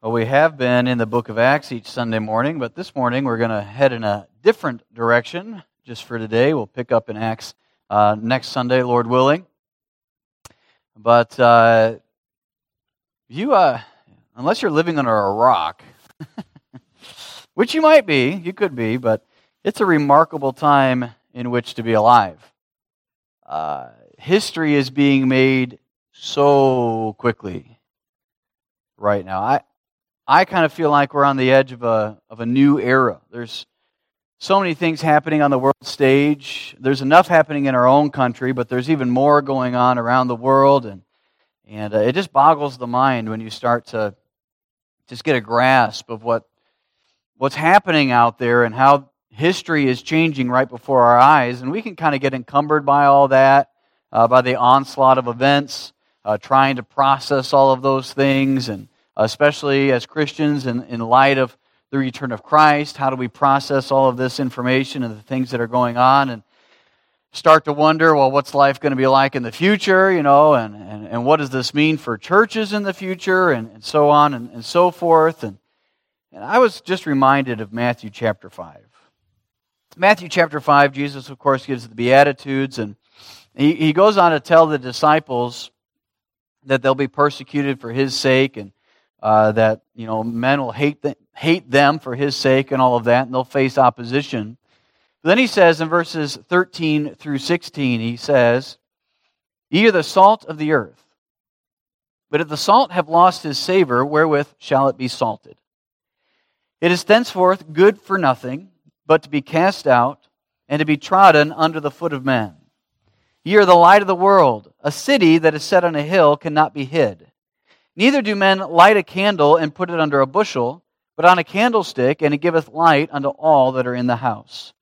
Well, we have been in the book of Acts each Sunday morning, but this morning we're going to head in a different direction just for today. We'll pick up in Acts uh, next Sunday, Lord willing. But uh, you, uh, unless you're living under a rock, which you might be, you could be, but it's a remarkable time in which to be alive. Uh, history is being made so quickly right now. I, I kind of feel like we're on the edge of a, of a new era. There's so many things happening on the world stage. There's enough happening in our own country, but there's even more going on around the world. And, and uh, it just boggles the mind when you start to just get a grasp of what, what's happening out there and how history is changing right before our eyes. And we can kind of get encumbered by all that, uh, by the onslaught of events, uh, trying to process all of those things and especially as Christians in, in light of the return of Christ. How do we process all of this information and the things that are going on and start to wonder, well, what's life going to be like in the future, you know, and, and, and what does this mean for churches in the future and, and so on and, and so forth. And, and I was just reminded of Matthew chapter 5. Matthew chapter 5, Jesus, of course, gives the Beatitudes, and he, he goes on to tell the disciples that they'll be persecuted for his sake and uh, that you know men will hate them, hate them for his sake and all of that, and they'll face opposition. But then he says in verses 13 through 16, he says, Ye are the salt of the earth. But if the salt have lost his savor, wherewith shall it be salted? It is thenceforth good for nothing, but to be cast out and to be trodden under the foot of men. Ye are the light of the world. A city that is set on a hill cannot be hid. Neither do men light a candle and put it under a bushel, but on a candlestick, and it giveth light unto all that are in the house.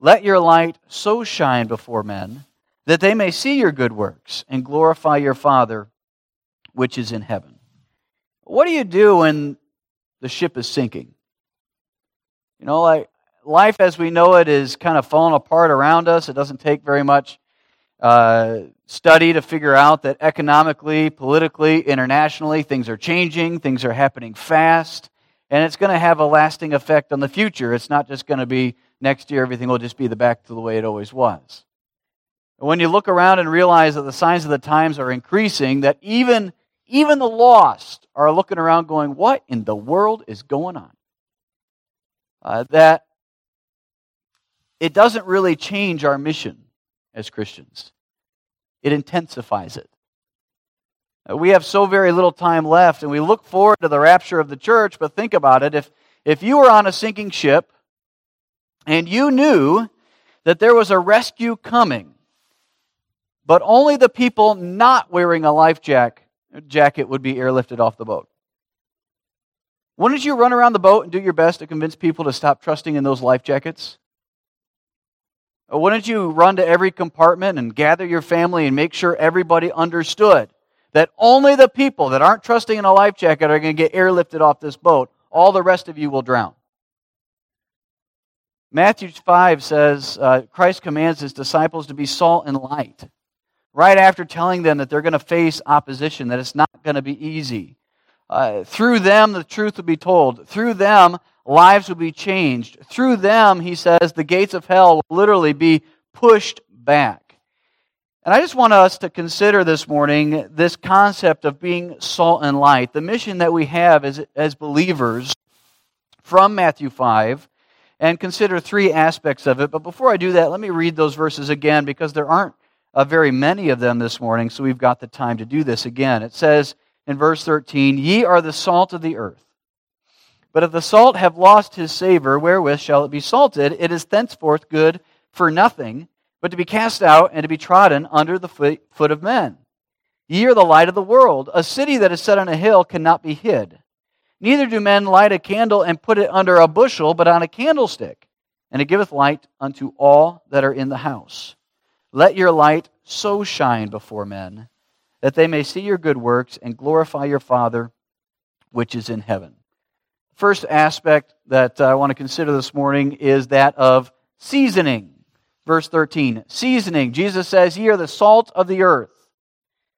Let your light so shine before men that they may see your good works and glorify your Father which is in heaven. What do you do when the ship is sinking? You know, like life as we know it is kind of falling apart around us. It doesn't take very much uh, study to figure out that economically, politically, internationally, things are changing, things are happening fast, and it's going to have a lasting effect on the future. It's not just going to be next year, everything will just be the back to the way it always was. When you look around and realize that the signs of the times are increasing, that even, even the lost are looking around going, What in the world is going on? Uh, that it doesn't really change our mission as Christians it intensifies it. Uh, we have so very little time left, and we look forward to the rapture of the church, but think about it. If, if you were on a sinking ship and you knew that there was a rescue coming, but only the people not wearing a life jack, jacket would be airlifted off the boat. Wouldn't you run around the boat and do your best to convince people to stop trusting in those life jackets? Wouldn't you run to every compartment and gather your family and make sure everybody understood that only the people that aren't trusting in a life jacket are going to get airlifted off this boat? All the rest of you will drown. Matthew 5 says uh, Christ commands his disciples to be salt and light. Right after telling them that they're going to face opposition, that it's not going to be easy. Uh, through them, the truth will be told. Through them, lives will be changed. Through them, he says, the gates of hell will literally be pushed back. And I just want us to consider this morning this concept of being salt and light, the mission that we have as, as believers from Matthew 5, and consider three aspects of it. But before I do that, let me read those verses again because there aren't uh, very many of them this morning, so we've got the time to do this again. It says in verse 13, Ye are the salt of the earth. But if the salt have lost his savor, wherewith shall it be salted? It is thenceforth good for nothing, but to be cast out and to be trodden under the foot of men. Ye are the light of the world. A city that is set on a hill cannot be hid. Neither do men light a candle and put it under a bushel, but on a candlestick, and it giveth light unto all that are in the house. Let your light so shine before men, that they may see your good works and glorify your Father which is in heaven. First aspect that I want to consider this morning is that of seasoning. Verse 13 Seasoning. Jesus says, Ye are the salt of the earth.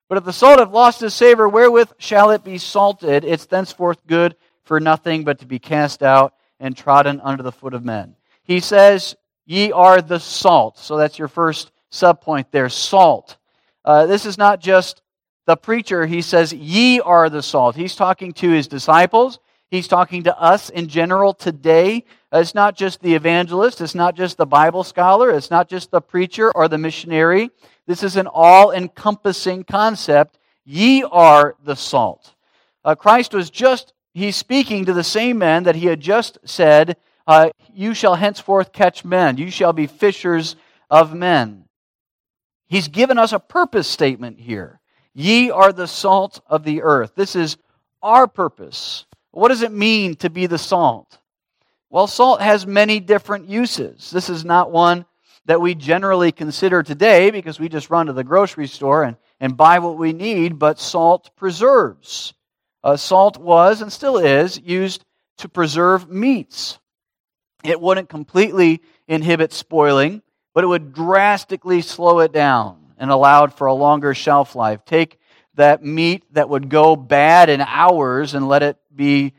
But if the salt have lost its savor, wherewith shall it be salted? It's thenceforth good for nothing but to be cast out and trodden under the foot of men. He says, Ye are the salt. So that's your first subpoint there salt. Uh, this is not just the preacher. He says, Ye are the salt. He's talking to his disciples. He's talking to us in general today. It's not just the evangelist. It's not just the Bible scholar. It's not just the preacher or the missionary. This is an all encompassing concept. Ye are the salt. Uh, Christ was just, he's speaking to the same men that he had just said, uh, You shall henceforth catch men. You shall be fishers of men. He's given us a purpose statement here. Ye are the salt of the earth. This is our purpose. What does it mean to be the salt? Well, salt has many different uses. This is not one that we generally consider today because we just run to the grocery store and, and buy what we need, but salt preserves. Uh, salt was and still is used to preserve meats. It wouldn't completely inhibit spoiling, but it would drastically slow it down and allow for a longer shelf life. Take that meat that would go bad in hours and let it be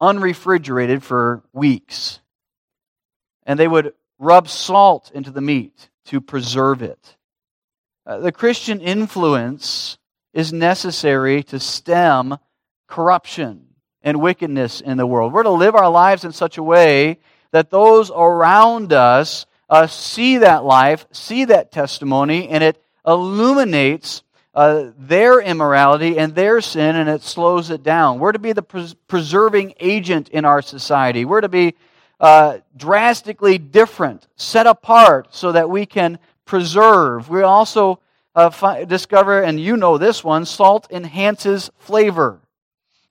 unrefrigerated for weeks. And they would rub salt into the meat to preserve it. Uh, the Christian influence is necessary to stem corruption and wickedness in the world. We're to live our lives in such a way that those around us uh, see that life, see that testimony, and it illuminates uh, their immorality and their sin, and it slows it down. We're to be the pres- preserving agent in our society. We're to be uh, drastically different, set apart, so that we can preserve. We also uh, fi- discover, and you know this one, salt enhances flavor.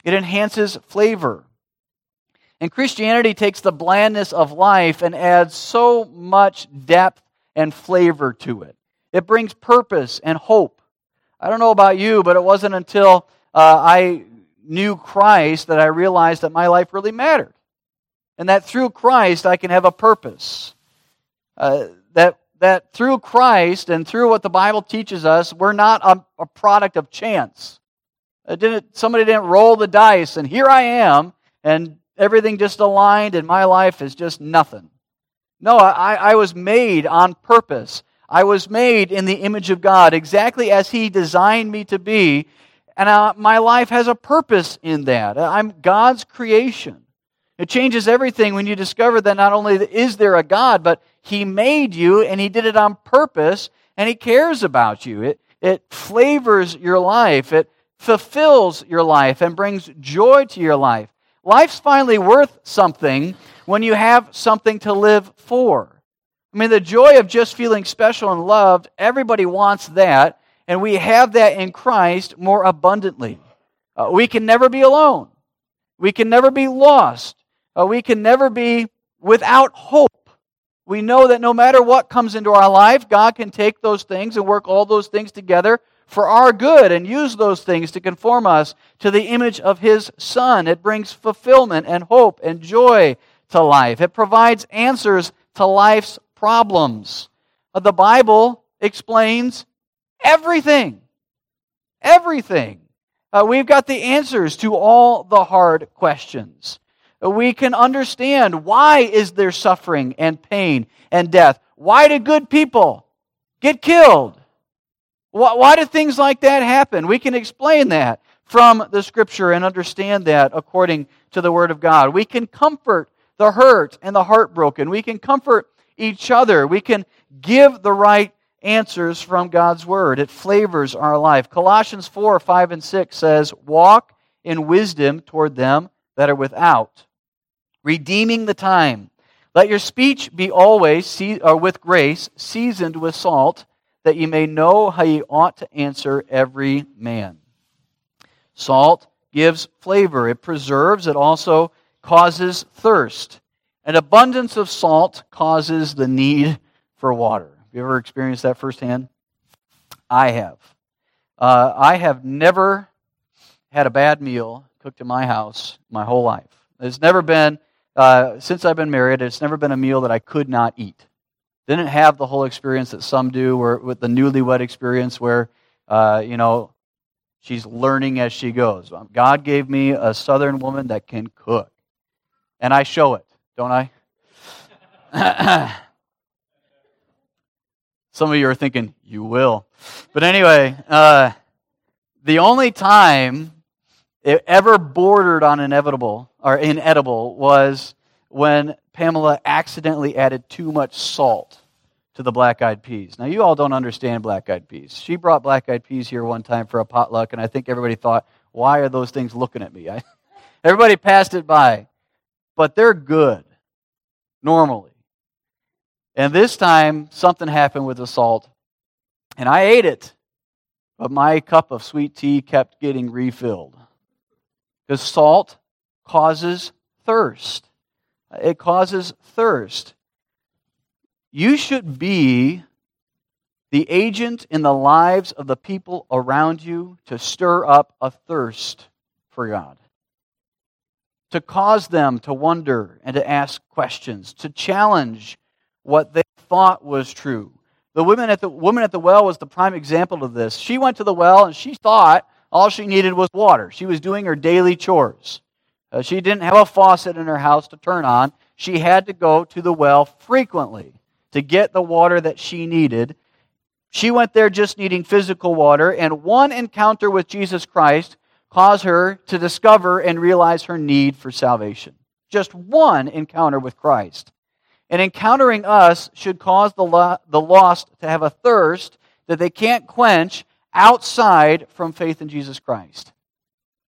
It enhances flavor. And Christianity takes the blandness of life and adds so much depth and flavor to it. It brings purpose and hope. I don't know about you, but it wasn't until uh, I knew Christ that I realized that my life really mattered. And that through Christ I can have a purpose. Uh, that, that through Christ and through what the Bible teaches us, we're not a, a product of chance. Didn't, somebody didn't roll the dice and here I am and everything just aligned and my life is just nothing. No, I, I was made on purpose. I was made in the image of God, exactly as He designed me to be. And uh, my life has a purpose in that. I'm God's creation. It changes everything when you discover that not only is there a God, but He made you and He did it on purpose and He cares about you. It, it flavors your life, it fulfills your life, and brings joy to your life. Life's finally worth something when you have something to live for. I mean, the joy of just feeling special and loved, everybody wants that, and we have that in Christ more abundantly. Uh, we can never be alone. We can never be lost. Uh, we can never be without hope. We know that no matter what comes into our life, God can take those things and work all those things together for our good and use those things to conform us to the image of His Son. It brings fulfillment and hope and joy to life. It provides answers to life's problems. Uh, the Bible explains everything. Everything. Uh, we've got the answers to all the hard questions. Uh, we can understand why is there suffering and pain and death? Why do good people get killed? Why, why do things like that happen? We can explain that from the scripture and understand that according to the word of God. We can comfort the hurt and the heartbroken. We can comfort each other. We can give the right answers from God's word. It flavors our life. Colossians 4 5 and 6 says, Walk in wisdom toward them that are without, redeeming the time. Let your speech be always or uh, with grace, seasoned with salt that ye may know how ye ought to answer every man. Salt gives flavor, it preserves, it also causes thirst. An abundance of salt causes the need for water. Have you ever experienced that firsthand? I have. Uh, I have never had a bad meal cooked in my house my whole life. It's never been, uh, since I've been married, it's never been a meal that I could not eat didn't have the whole experience that some do, where with the newlywed experience, where uh, you know She's learning as she goes. God gave me a southern woman that can cook. And I show it, don't I? Some of you are thinking, you will. But anyway, uh, the only time it ever bordered on inevitable or inedible was when Pamela accidentally added too much salt to the black eyed peas. Now, you all don't understand black eyed peas. She brought black eyed peas here one time for a potluck, and I think everybody thought, why are those things looking at me? I, everybody passed it by. But they're good, normally. And this time, something happened with the salt, and I ate it, but my cup of sweet tea kept getting refilled. Because salt causes thirst. It causes thirst. You should be the agent in the lives of the people around you to stir up a thirst for God, to cause them to wonder and to ask questions, to challenge what they thought was true. The woman at the woman at the well was the prime example of this. She went to the well and she thought all she needed was water. She was doing her daily chores. Uh, she didn't have a faucet in her house to turn on. She had to go to the well frequently to get the water that she needed. She went there just needing physical water, and one encounter with Jesus Christ caused her to discover and realize her need for salvation. Just one encounter with Christ. And encountering us should cause the, lo- the lost to have a thirst that they can't quench outside from faith in Jesus Christ.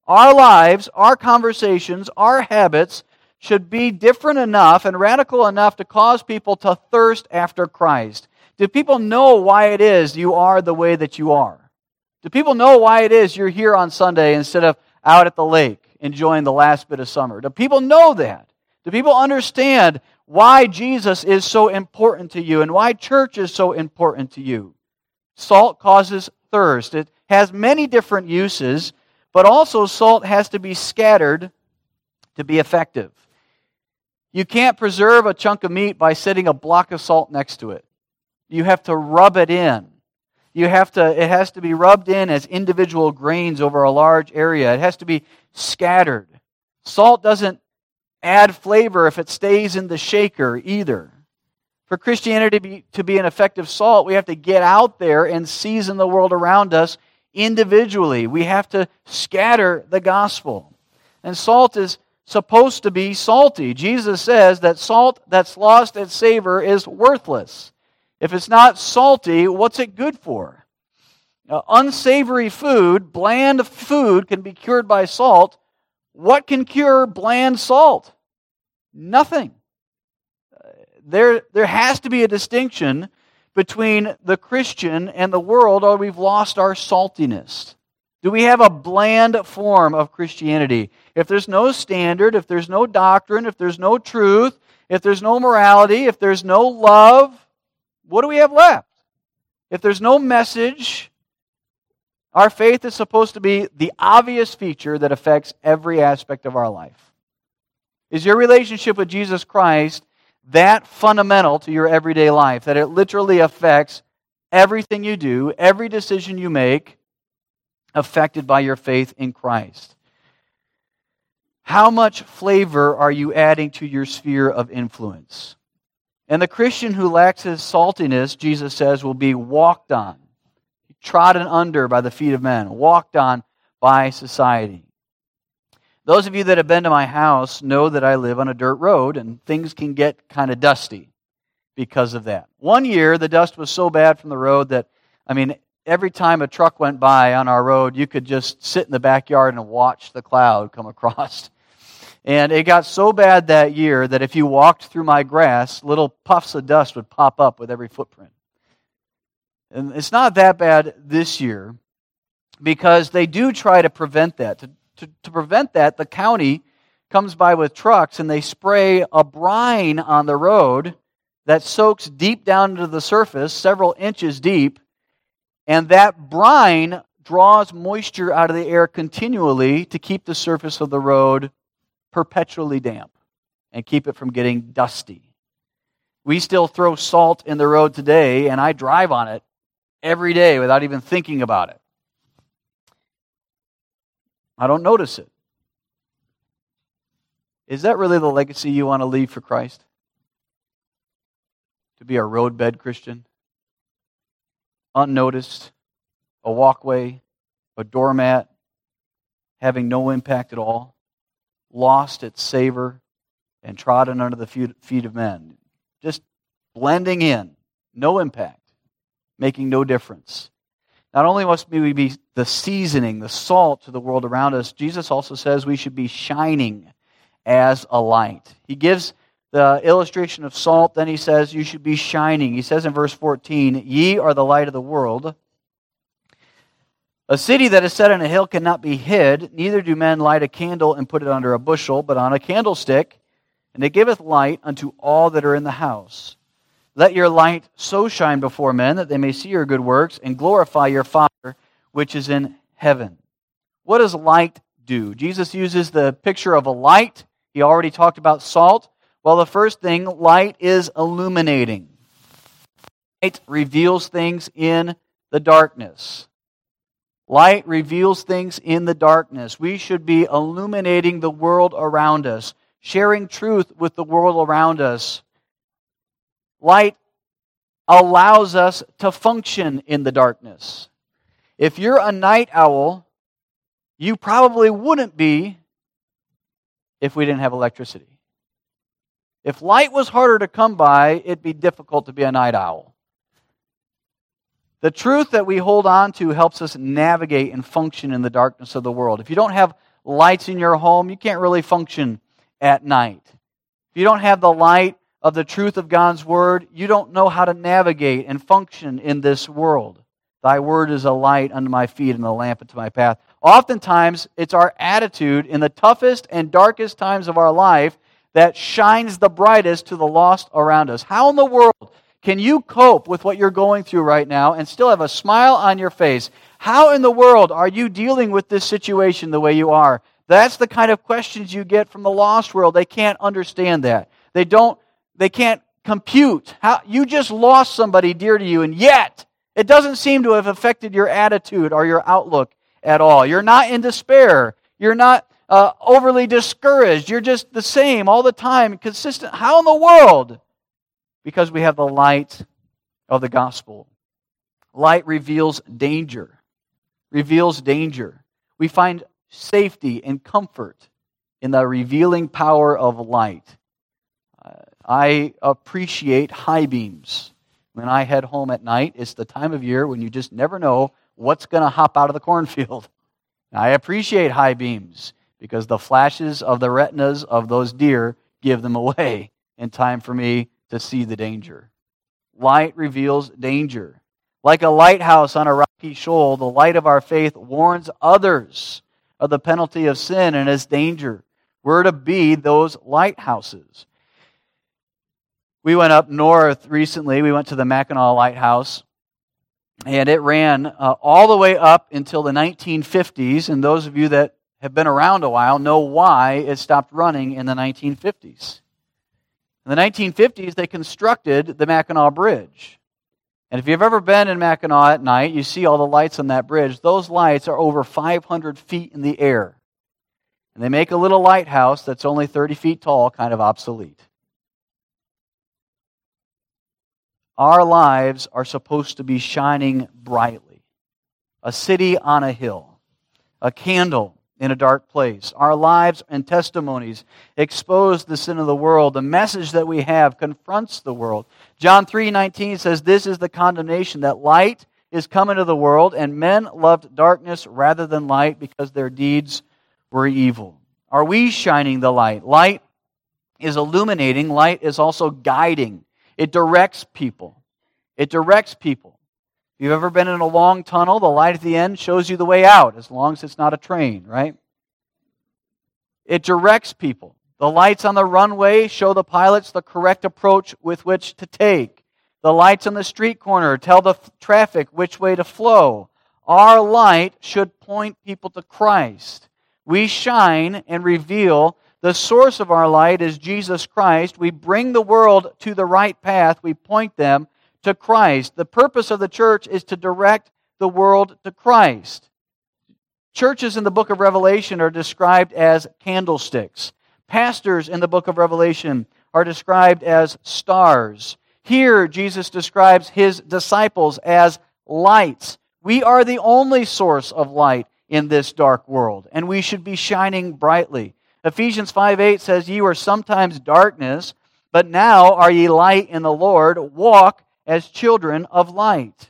Our lives, our conversations, our habits should be different enough and radical enough to cause people to thirst after Christ? Do people know why it is you are the way that you are? Do people know why it is you're here on Sunday instead of out at the lake enjoying the last bit of summer? Do people know that? Do people understand why Jesus is so important to you and why church is so important to you? Salt causes thirst. It has many different uses, but also salt has to be scattered to be effective. You can't preserve a chunk of meat by setting a block of salt next to it. You have to rub it in. You have to, it has to be rubbed in as individual grains over a large area. It has to be scattered. Salt doesn't add flavor if it stays in the shaker either. For Christianity to be, to be an effective salt, we have to get out there and season the world around us individually. We have to scatter the gospel. And salt is supposed to be salty. Jesus says that salt that's lost its savor is worthless. If it's not salty, what's it good for? Uh, unsavory food, bland food, can be cured by salt. What can cure bland salt? Nothing. There, there has to be a distinction between the Christian and the world, or we've lost our saltiness. Do we have a bland form of Christianity? If there's no standard, if there's no doctrine, if there's no truth, if there's no morality, if there's no love, what do we have left? If there's no message, our faith is supposed to be the obvious feature that affects every aspect of our life. Is your relationship with Jesus Christ that fundamental to your everyday life that it literally affects everything you do, every decision you make, affected by your faith in Christ? How much flavor are you adding to your sphere of influence? And the Christian who lacks his saltiness, Jesus says, will be walked on, trodden under by the feet of men, walked on by society. Those of you that have been to my house know that I live on a dirt road and things can get kind of dusty because of that. One year, the dust was so bad from the road that, I mean, every time a truck went by on our road, you could just sit in the backyard and watch the cloud come across. And it got so bad that year that if you walked through my grass, little puffs of dust would pop up with every footprint. And it's not that bad this year because they do try to prevent that. To, to, to prevent that, the county comes by with trucks and they spray a brine on the road that soaks deep down into the surface, several inches deep, and that brine draws moisture out of the air continually to keep the surface of the road perpetually damp and keep it from getting dusty. We still throw salt in the road today, and I drive on it every day without even thinking about it. I don't notice it. Is that really the legacy you want to leave for Christ? To be a roadbed Christian? Unnoticed? A walkway? A doormat? Having no impact at all? Lost its savor and trodden under the feet of men? Just blending in, no impact, making no difference. Not only must we be the seasoning, the salt to the world around us, Jesus also says we should be shining as a light. He gives the illustration of salt, then he says you should be shining. He says in verse 14, Ye are the light of the world. A city that is set on a hill cannot be hid, neither do men light a candle and put it under a bushel, but on a candlestick, and it giveth light unto all that are in the house. Let your light so shine before men that they may see your good works and glorify your Father which is in heaven. What does light do? Jesus uses the picture of a light. He already talked about salt. Well, the first thing, light is illuminating. Light reveals things in the darkness. Light reveals things in the darkness. We should be illuminating the world around us, sharing truth with the world around us. Light allows us to function in the darkness. If you're a night owl, you probably wouldn't be if we didn't have electricity. If light was harder to come by, it'd be difficult to be a night owl. The truth that we hold on to helps us navigate and function in the darkness of the world. If you don't have lights in your home, you can't really function at night. If you don't have the light of the truth of God's word, you don't know how to navigate and function in this world. Thy word is a light unto my feet and a lamp unto my path. Oftentimes, it's our attitude in the toughest and darkest times of our life that shines the brightest to the lost around us. How in the world can you cope with what you're going through right now and still have a smile on your face? How in the world are you dealing with this situation the way you are? That's the kind of questions you get from the lost world. They can't understand that. They don't they can't compute. How you just lost somebody dear to you and yet it doesn't seem to have affected your attitude or your outlook at all. You're not in despair. You're not uh, overly discouraged. You're just the same all the time, consistent. How in the world? Because we have the light of the gospel. Light reveals danger, reveals danger. We find safety and comfort in the revealing power of light. Uh, I appreciate high beams when I head home at night. It's the time of year when you just never know what's going to hop out of the cornfield. I appreciate high beams because the flashes of the retinas of those deer give them away in time for me to see the danger. Light reveals danger. Like a lighthouse on a rocky shoal, the light of our faith warns others of the penalty of sin and its danger. We're to be those lighthouses. We went up north recently. We went to the Mackinac Lighthouse, and it ran uh, all the way up until the 1950s. And those of you that have been around a while know why it stopped running in the 1950s. In the 1950s, they constructed the Mackinac Bridge. And if you've ever been in Mackinac at night, you see all the lights on that bridge. Those lights are over 500 feet in the air. And they make a little lighthouse that's only 30 feet tall kind of obsolete. Our lives are supposed to be shining brightly. A city on a hill, a candle in a dark place. Our lives and testimonies expose the sin of the world. The message that we have confronts the world. John 3:19 says this is the condemnation that light is come into the world and men loved darkness rather than light because their deeds were evil. Are we shining the light? Light is illuminating, light is also guiding. It directs people. It directs people. If you've ever been in a long tunnel, the light at the end shows you the way out, as long as it's not a train, right? It directs people. The lights on the runway show the pilots the correct approach with which to take. The lights on the street corner tell the f- traffic which way to flow. Our light should point people to Christ. We shine and reveal the source of our light is Jesus Christ. We bring the world to the right path. We point them to Christ. The purpose of the church is to direct the world to Christ. Churches in the book of Revelation are described as candlesticks. Pastors in the book of Revelation are described as stars. Here, Jesus describes his disciples as lights. We are the only source of light in this dark world, and we should be shining brightly. Ephesians 5 8 says, Ye were sometimes darkness, but now are ye light in the Lord. Walk as children of light.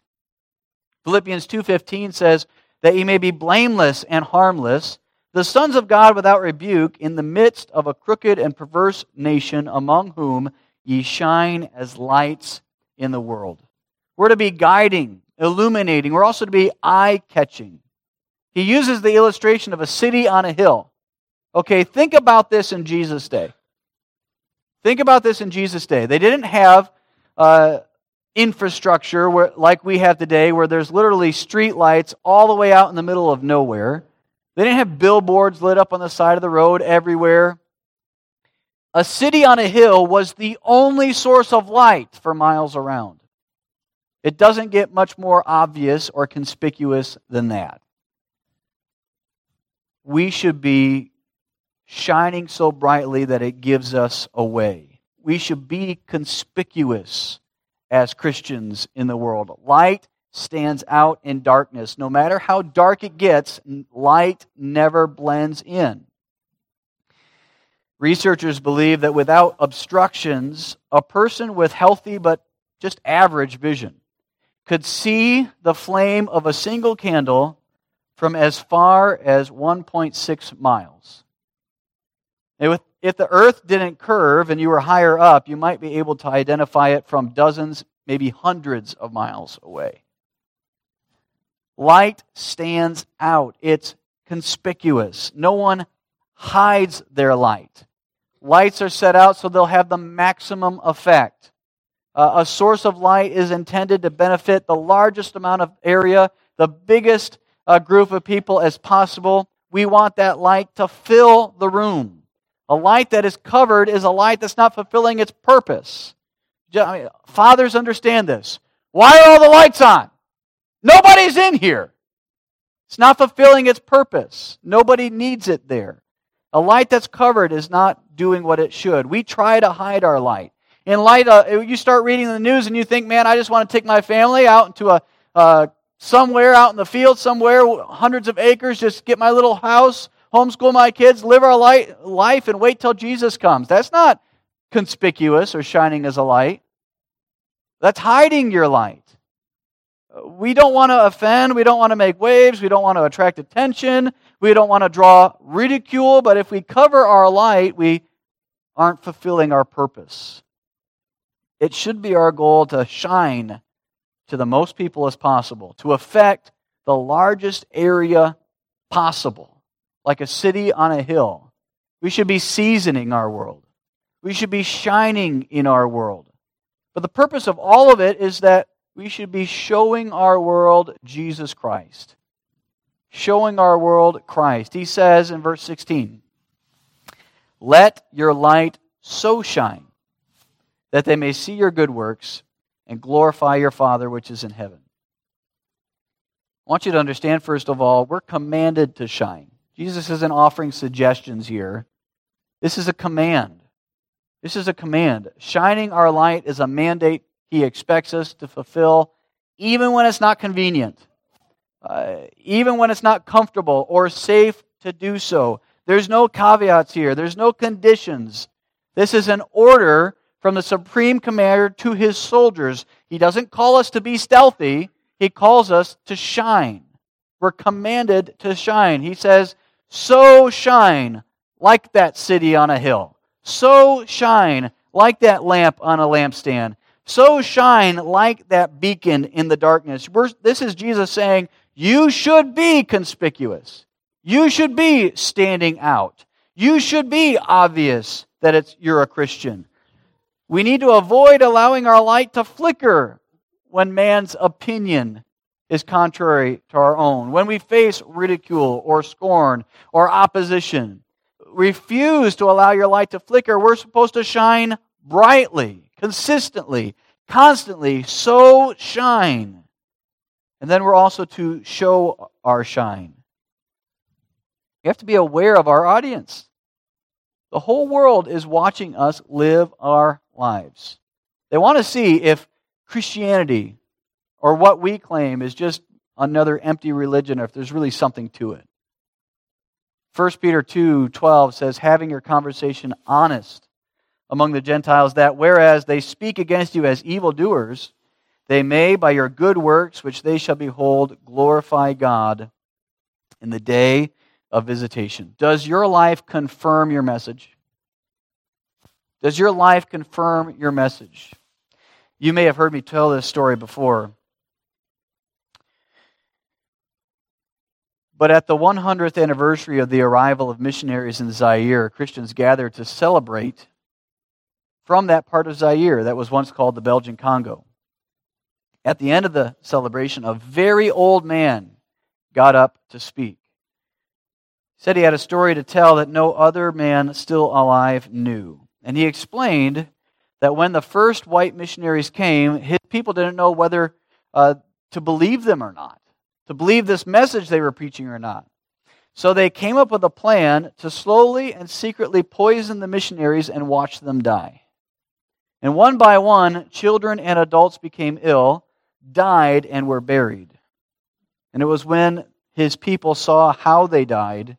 Philippians 2:15 says that ye may be blameless and harmless, the sons of God without rebuke in the midst of a crooked and perverse nation among whom ye shine as lights in the world. We're to be guiding, illuminating. We're also to be eye-catching. He uses the illustration of a city on a hill. Okay, think about this in Jesus' day. Think about this in Jesus' day. They didn't have uh, infrastructure where, like we have today, where there's literally street lights all the way out in the middle of nowhere. They didn't have billboards lit up on the side of the road everywhere. A city on a hill was the only source of light for miles around. It doesn't get much more obvious or conspicuous than that. We should be shining so brightly that it gives us away. We should be conspicuous as Christians in the world. Light stands out in darkness. No matter how dark it gets, light never blends in. Researchers believe that without obstructions, a person with healthy but just average vision could see the flame of a single candle from as far as 1.6 miles. If the earth didn't curve and you were higher up, you might be able to identify it from dozens, maybe hundreds of miles away. Light stands out, it's conspicuous. No one hides their light. Lights are set out so they'll have the maximum effect. Uh, a source of light is intended to benefit the largest amount of area, the biggest uh, group of people as possible. We want that light to fill the room. A light that is covered is a light that's not fulfilling its purpose. Fathers understand this. Why are all the lights on? Nobody's in here. It's not fulfilling its purpose. Nobody needs it there. A light that's covered is not doing what it should. We try to hide our light. In light, of, you start reading the news and you think, man, I just want to take my family out into a uh, somewhere out in the field, somewhere, hundreds of acres, just get my little house, homeschool my kids, live our life, and wait till Jesus comes. That's not conspicuous or shining as a light. That's hiding your light. We don't want to offend. We don't want to make waves. We don't want to attract attention. We don't want to draw ridicule. But if we cover our light, we aren't fulfilling our purpose. It should be our goal to shine to the most people as possible, to affect the largest area possible like a city on a hill. We should be seasoning our world. We should be shining in our world. But the purpose of all of it is that we should be showing our world Jesus Christ. Showing our world Christ. He says in verse 16, Let your light so shine that they may see your good works and glorify your Father which is in heaven. I want you to understand, first of all, we're commanded to shine. Jesus isn't offering suggestions here. This is a command. This is a command. Shining our light is a mandate he expects us to fulfill, even when it's not convenient, uh, even when it's not comfortable or safe to do so. There's no caveats here, there's no conditions. This is an order from the supreme commander to his soldiers. He doesn't call us to be stealthy, he calls us to shine. We're commanded to shine. He says, so shine like that city on a hill. So shine like that lamp on a lampstand. So shine like that beacon in the darkness. We're, this is Jesus saying, You should be conspicuous. You should be standing out. You should be obvious that it's, you're a Christian. We need to avoid allowing our light to flicker when man's opinion is contrary to our own. When we face ridicule or scorn or opposition, refuse to allow your light to flicker. We're supposed to shine brightly, consistently, constantly. So shine. And then we're also to show our shine. We have to be aware of our audience. The whole world is watching us live our lives. They want to see if Christianity or what we claim is just another empty religion or if there's really something to it. 1 Peter 2:12 says having your conversation honest among the Gentiles that whereas they speak against you as evildoers they may by your good works which they shall behold glorify God in the day of visitation. Does your life confirm your message? Does your life confirm your message? You may have heard me tell this story before. But at the 100th anniversary of the arrival of missionaries in Zaire, Christians gathered to celebrate from that part of Zaire that was once called the Belgian Congo. At the end of the celebration, a very old man got up to speak. He said he had a story to tell that no other man still alive knew. And he explained that when the first white missionaries came, his people didn't know whether uh, to believe them or not, to believe this message they were preaching or not. So they came up with a plan to slowly and secretly poison the missionaries and watch them die. And one by one, children and adults became ill, died, and were buried. And it was when his people saw how they died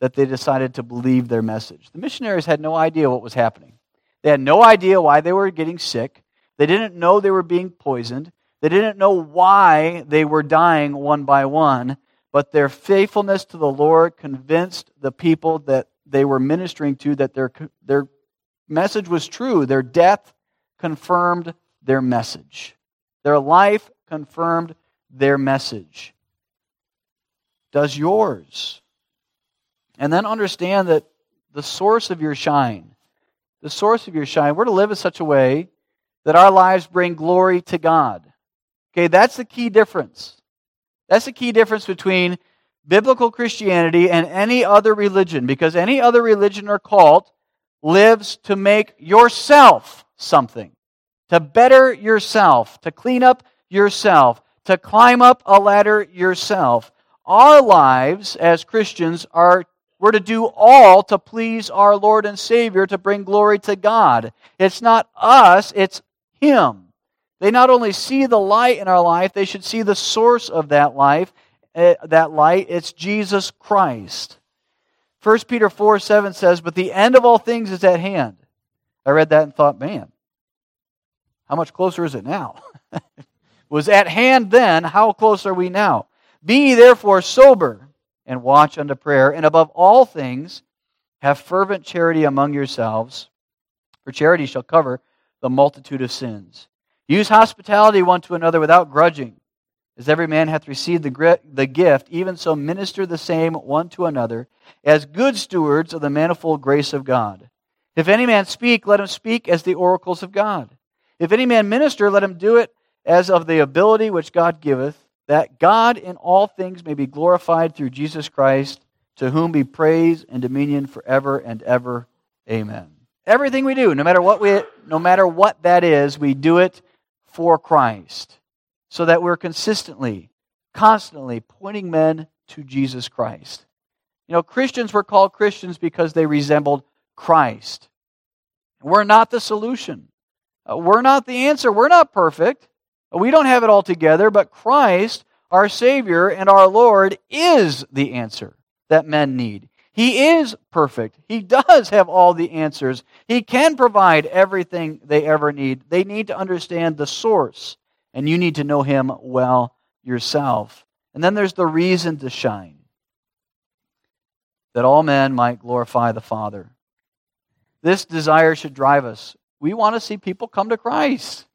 that they decided to believe their message. The missionaries had no idea what was happening. They had no idea why they were getting sick. They didn't know they were being poisoned. They didn't know why they were dying one by one. But their faithfulness to the Lord convinced the people that they were ministering to that their, their message was true. Their death confirmed their message, their life confirmed their message. Does yours? And then understand that the source of your shine, the source of your shine, we're to live in such a way that our lives bring glory to God. Okay, that's the key difference. That's the key difference between biblical Christianity and any other religion, because any other religion or cult lives to make yourself something, to better yourself, to clean up yourself, to climb up a ladder yourself. Our lives as Christians are we're to do all to please our Lord and Savior to bring glory to God. It's not us, it's Him. They not only see the light in our life, they should see the source of that life, uh, that light. It's Jesus Christ. 1 Peter 4 7 says, But the end of all things is at hand. I read that and thought, man, how much closer is it now? was at hand then, how close are we now? Be therefore sober and watch unto prayer. And above all things, have fervent charity among yourselves, for charity shall cover the multitude of sins. Use hospitality one to another without grudging. As every man hath received the, the gift, even so minister the same one to another, as good stewards of the manifold grace of God. If any man speak, let him speak as the oracles of God. If any man minister, let him do it as of the ability which God giveth that God in all things may be glorified through Jesus Christ, to whom be praise and dominion forever and ever. Amen. Everything we do, no matter what we no matter what that is, we do it for Christ. So that we're consistently, constantly pointing men to Jesus Christ. You know, Christians were called Christians because they resembled Christ. We're not the solution. Uh, we're not the answer. We're not perfect. We don't have it all together, but Christ, our Savior and our Lord, is the answer that men need. He is perfect. He does have all the answers. He can provide everything they ever need. They need to understand the source, and you need to know Him well yourself. And then there's the reason to shine that all men might glorify the Father. This desire should drive us. We want to see people come to Christ.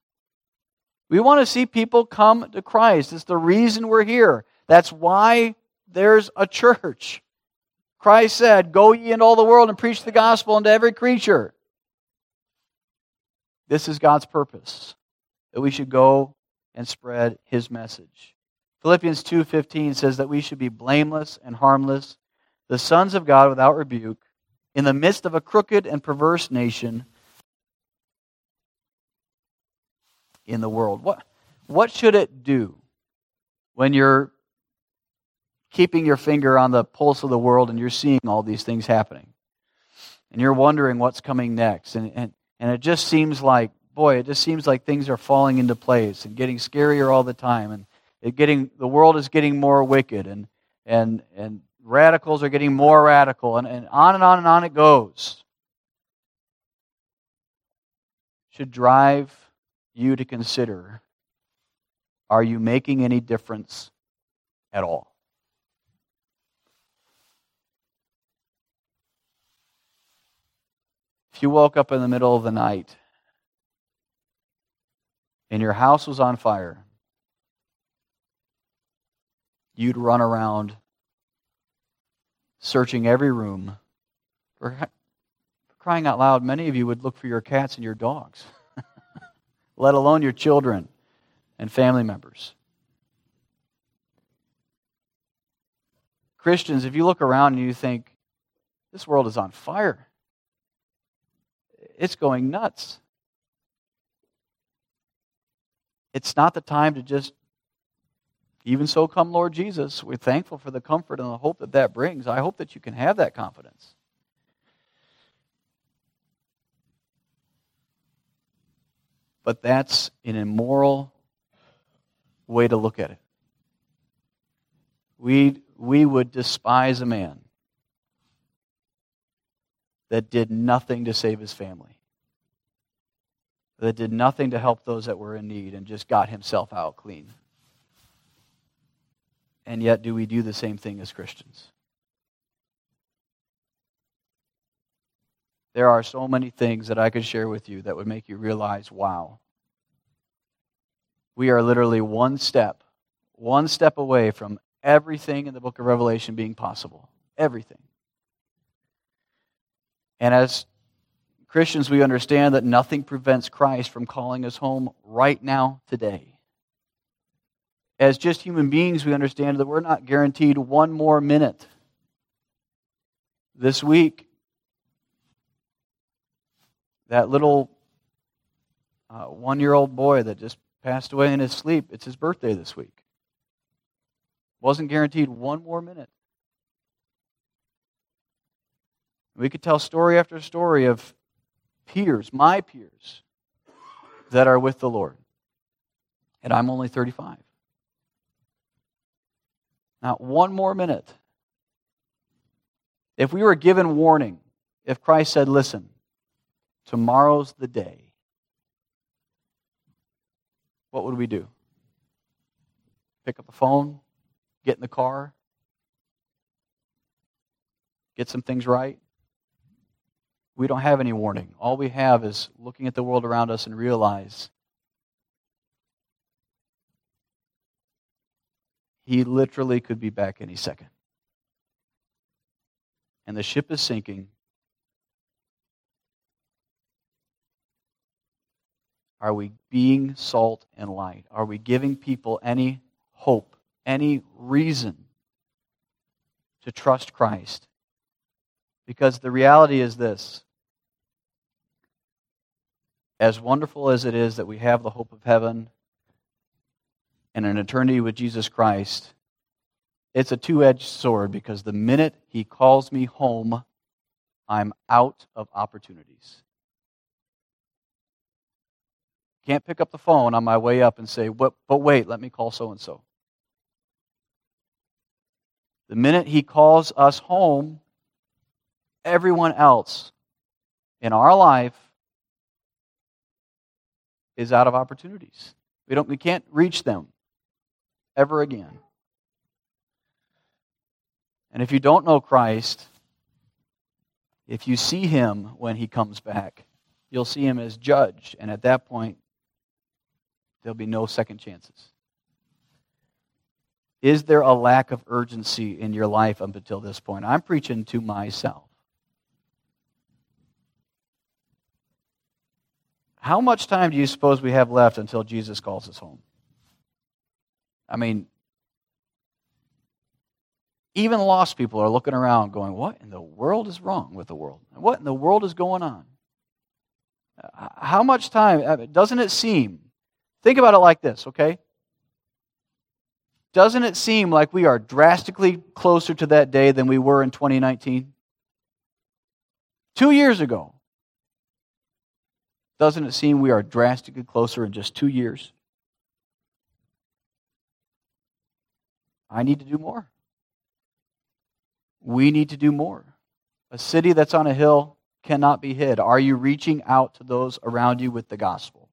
We want to see people come to Christ. It's the reason we're here. That's why there's a church. Christ said, Go ye into all the world and preach the gospel unto every creature. This is God's purpose, that we should go and spread his message. Philippians 2:15 says that we should be blameless and harmless, the sons of God without rebuke, in the midst of a crooked and perverse nation in the world. What, what should it do when you're keeping your finger on the pulse of the world and you're seeing all these things happening. And you're wondering what's coming next. And, and, and it just seems like, boy, it just seems like things are falling into place and getting scarier all the time. And it getting, the world is getting more wicked. And, and, and radicals are getting more radical. And, and on and on and on it goes. Should drive you to consider are you making any difference at all? You woke up in the middle of the night and your house was on fire, you'd run around searching every room. For crying out loud, many of you would look for your cats and your dogs, let alone your children and family members. Christians, if you look around and you think, this world is on fire, it's going nuts. It's not the time to just, even so, come Lord Jesus. We're thankful for the comfort and the hope that that brings. I hope that you can have that confidence. But that's an immoral way to look at it. We, we would despise a man that did nothing to save his family, that did nothing to help those that were in need and just got himself out clean. And yet, do we do the same thing as Christians? There are so many things that I could share with you that would make you realize wow, we are literally one step, one step away from everything in the book of Revelation being possible. Everything. And as Christians, we understand that nothing prevents Christ from calling us home right now, today. As just human beings, we understand that we're not guaranteed one more minute. This week, that little uh, one year old boy that just passed away in his sleep. It's his birthday this week. Wasn't guaranteed one more minute. We could tell story after story of peers, my peers, that are with the Lord. And I'm only 35. Not one more minute. If we were given warning, if Christ said, listen, tomorrow's the day, what would we do? Pick up the phone, get in the car, get some things right? We don't have any warning. All we have is looking at the world around us and realize he literally could be back any second. And the ship is sinking Are we being salt and light? Are we giving people any hope, any reason to trust Christ? Because the reality is this as wonderful as it is that we have the hope of heaven and an eternity with Jesus Christ, it's a two edged sword because the minute He calls me home, I'm out of opportunities. Can't pick up the phone on my way up and say, but, but wait, let me call so and so. The minute he calls us home, everyone else in our life is out of opportunities. We, don't, we can't reach them ever again. And if you don't know Christ, if you see him when he comes back, you'll see him as judge. And at that point, There'll be no second chances. Is there a lack of urgency in your life up until this point? I'm preaching to myself. How much time do you suppose we have left until Jesus calls us home? I mean, even lost people are looking around going, What in the world is wrong with the world? What in the world is going on? Uh, how much time? Doesn't it seem Think about it like this, okay? Doesn't it seem like we are drastically closer to that day than we were in 2019? Two years ago. Doesn't it seem we are drastically closer in just two years? I need to do more. We need to do more. A city that's on a hill cannot be hid. Are you reaching out to those around you with the gospel?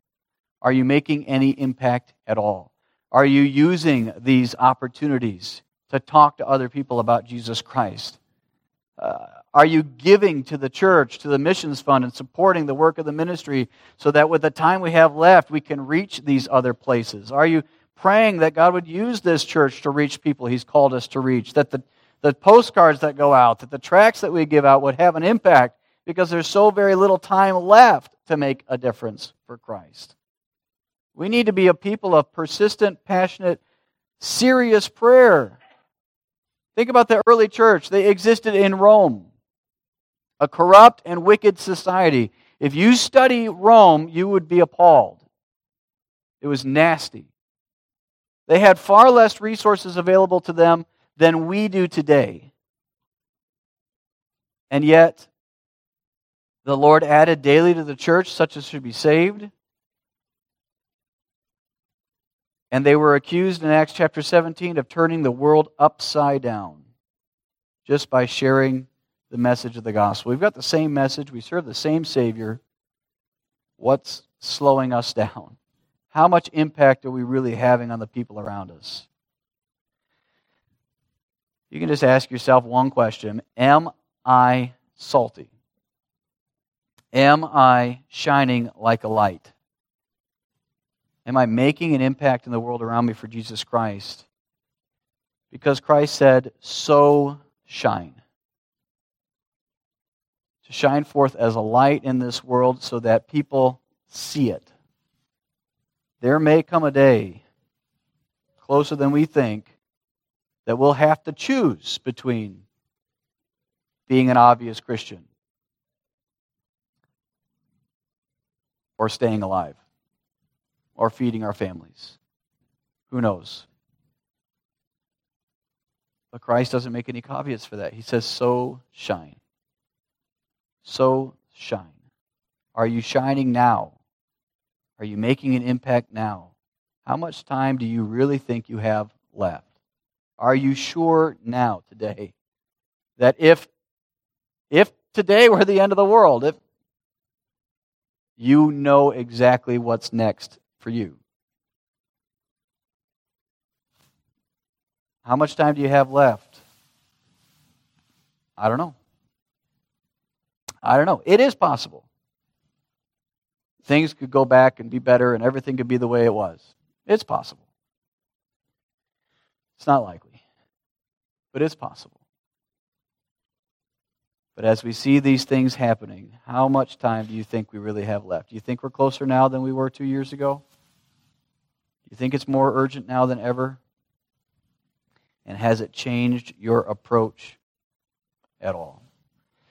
Are you making any impact at all? Are you using these opportunities to talk to other people about Jesus Christ? Uh, are you giving to the church, to the missions fund, and supporting the work of the ministry so that with the time we have left, we can reach these other places? Are you praying that God would use this church to reach people He's called us to reach? That the, the postcards that go out, that the tracts that we give out would have an impact because there's so very little time left to make a difference for Christ. We need to be a people of persistent, passionate, serious prayer. Think about the early church. They existed in Rome, a corrupt and wicked society. If you study Rome, you would be appalled. It was nasty. They had far less resources available to them than we do today. And yet, the Lord added daily to the church such as should be saved. And they were accused in Acts chapter 17 of turning the world upside down just by sharing the message of the gospel. We've got the same message, we serve the same Savior. What's slowing us down? How much impact are we really having on the people around us? You can just ask yourself one question Am I salty? Am I shining like a light? Am I making an impact in the world around me for Jesus Christ? Because Christ said, So shine. To shine forth as a light in this world so that people see it. There may come a day, closer than we think, that we'll have to choose between being an obvious Christian or staying alive or feeding our families. Who knows? But Christ doesn't make any caveats for that. He says, So shine. So shine. Are you shining now? Are you making an impact now? How much time do you really think you have left? Are you sure now, today, that if, if today were the end of the world, if you know exactly what's next for you. How much time do you have left? I don't know. I don't know. It is possible. Things could go back and be better and everything could be the way it was. It's possible. It's not likely, but it's possible. But as we see these things happening, how much time do you think we really have left? Do you think we're closer now than we were two years ago? Do you think it's more urgent now than ever? And has it changed your approach at all?